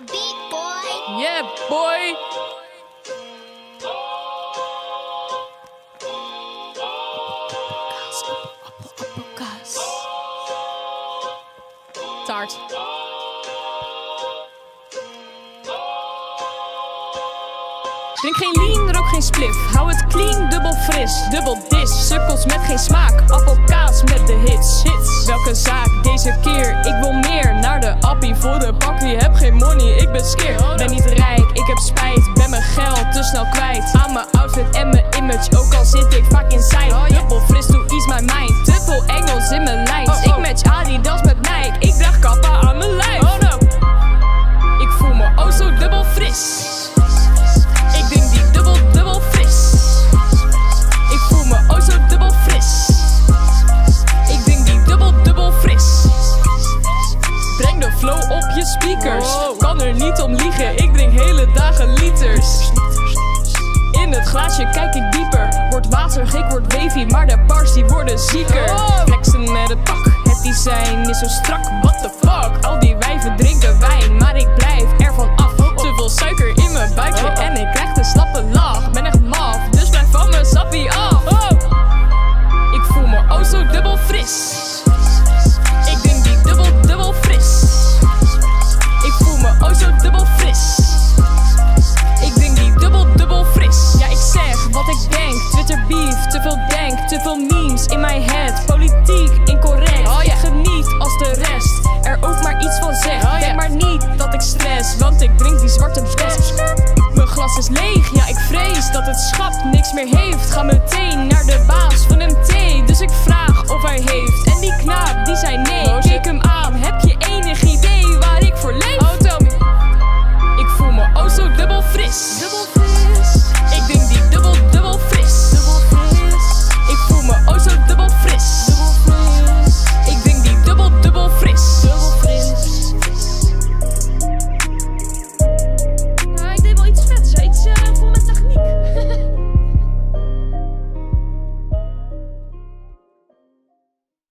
Yeah, boy. Taart. Drink geen lean, rook geen spliff. Hou het clean, dubbel fris. Dubbel dis, sukkels met geen smaak. Appelkaas met de hits. hits. Welke zaak deze keer? Voor de bakkie. Heb geen money, ik ben skeer. Ben niet rijk, ik heb spijt. Ben mijn geld te snel kwijt. Aan mijn outfit en mijn image. Ook al zit ik vaak inside. Dubbel fris, to ease my mind. Te veel Engels in mijn lijns. Ik match Adidas met Nike. Ik draag kappa aan mijn lijf. Oh. Ik voel me oh zo dubbel fris. Speakers. Kan er niet om liegen, ik drink hele dagen liters. In het glaasje kijk ik dieper. Word waterig, ik word wavy, maar de bars die worden zieker. Flexen met het pak, het design is zo strak. What the fuck? Al die wijven drinken wijn, maar ik blijf ervan af. Te veel suiker in mijn buikje en ik krijg de slappe lach. Ben echt maf, dus blijf van mijn sappie af. Oh. Ik voel me oh zo dubbel fris. veel memes in mijn head. Politiek incorrect. Oh. Geniet als de rest. Er ook maar iets van zegt. Oh, Denk maar niet dat ik stress. Want ik drink die zwarte fles. Mijn glas is leeg. Ja, ik vrees dat het schap niks meer heeft. Ga meteen naar de baas van MT. Dus ik vraag of hij heeft. En die knaap die zei nee. Oh, Kijk hem aan. Heb je enig idee waar ik voor leef? Oh, tell me. Ik voel me oh zo dubbel fris. Dubbel fris.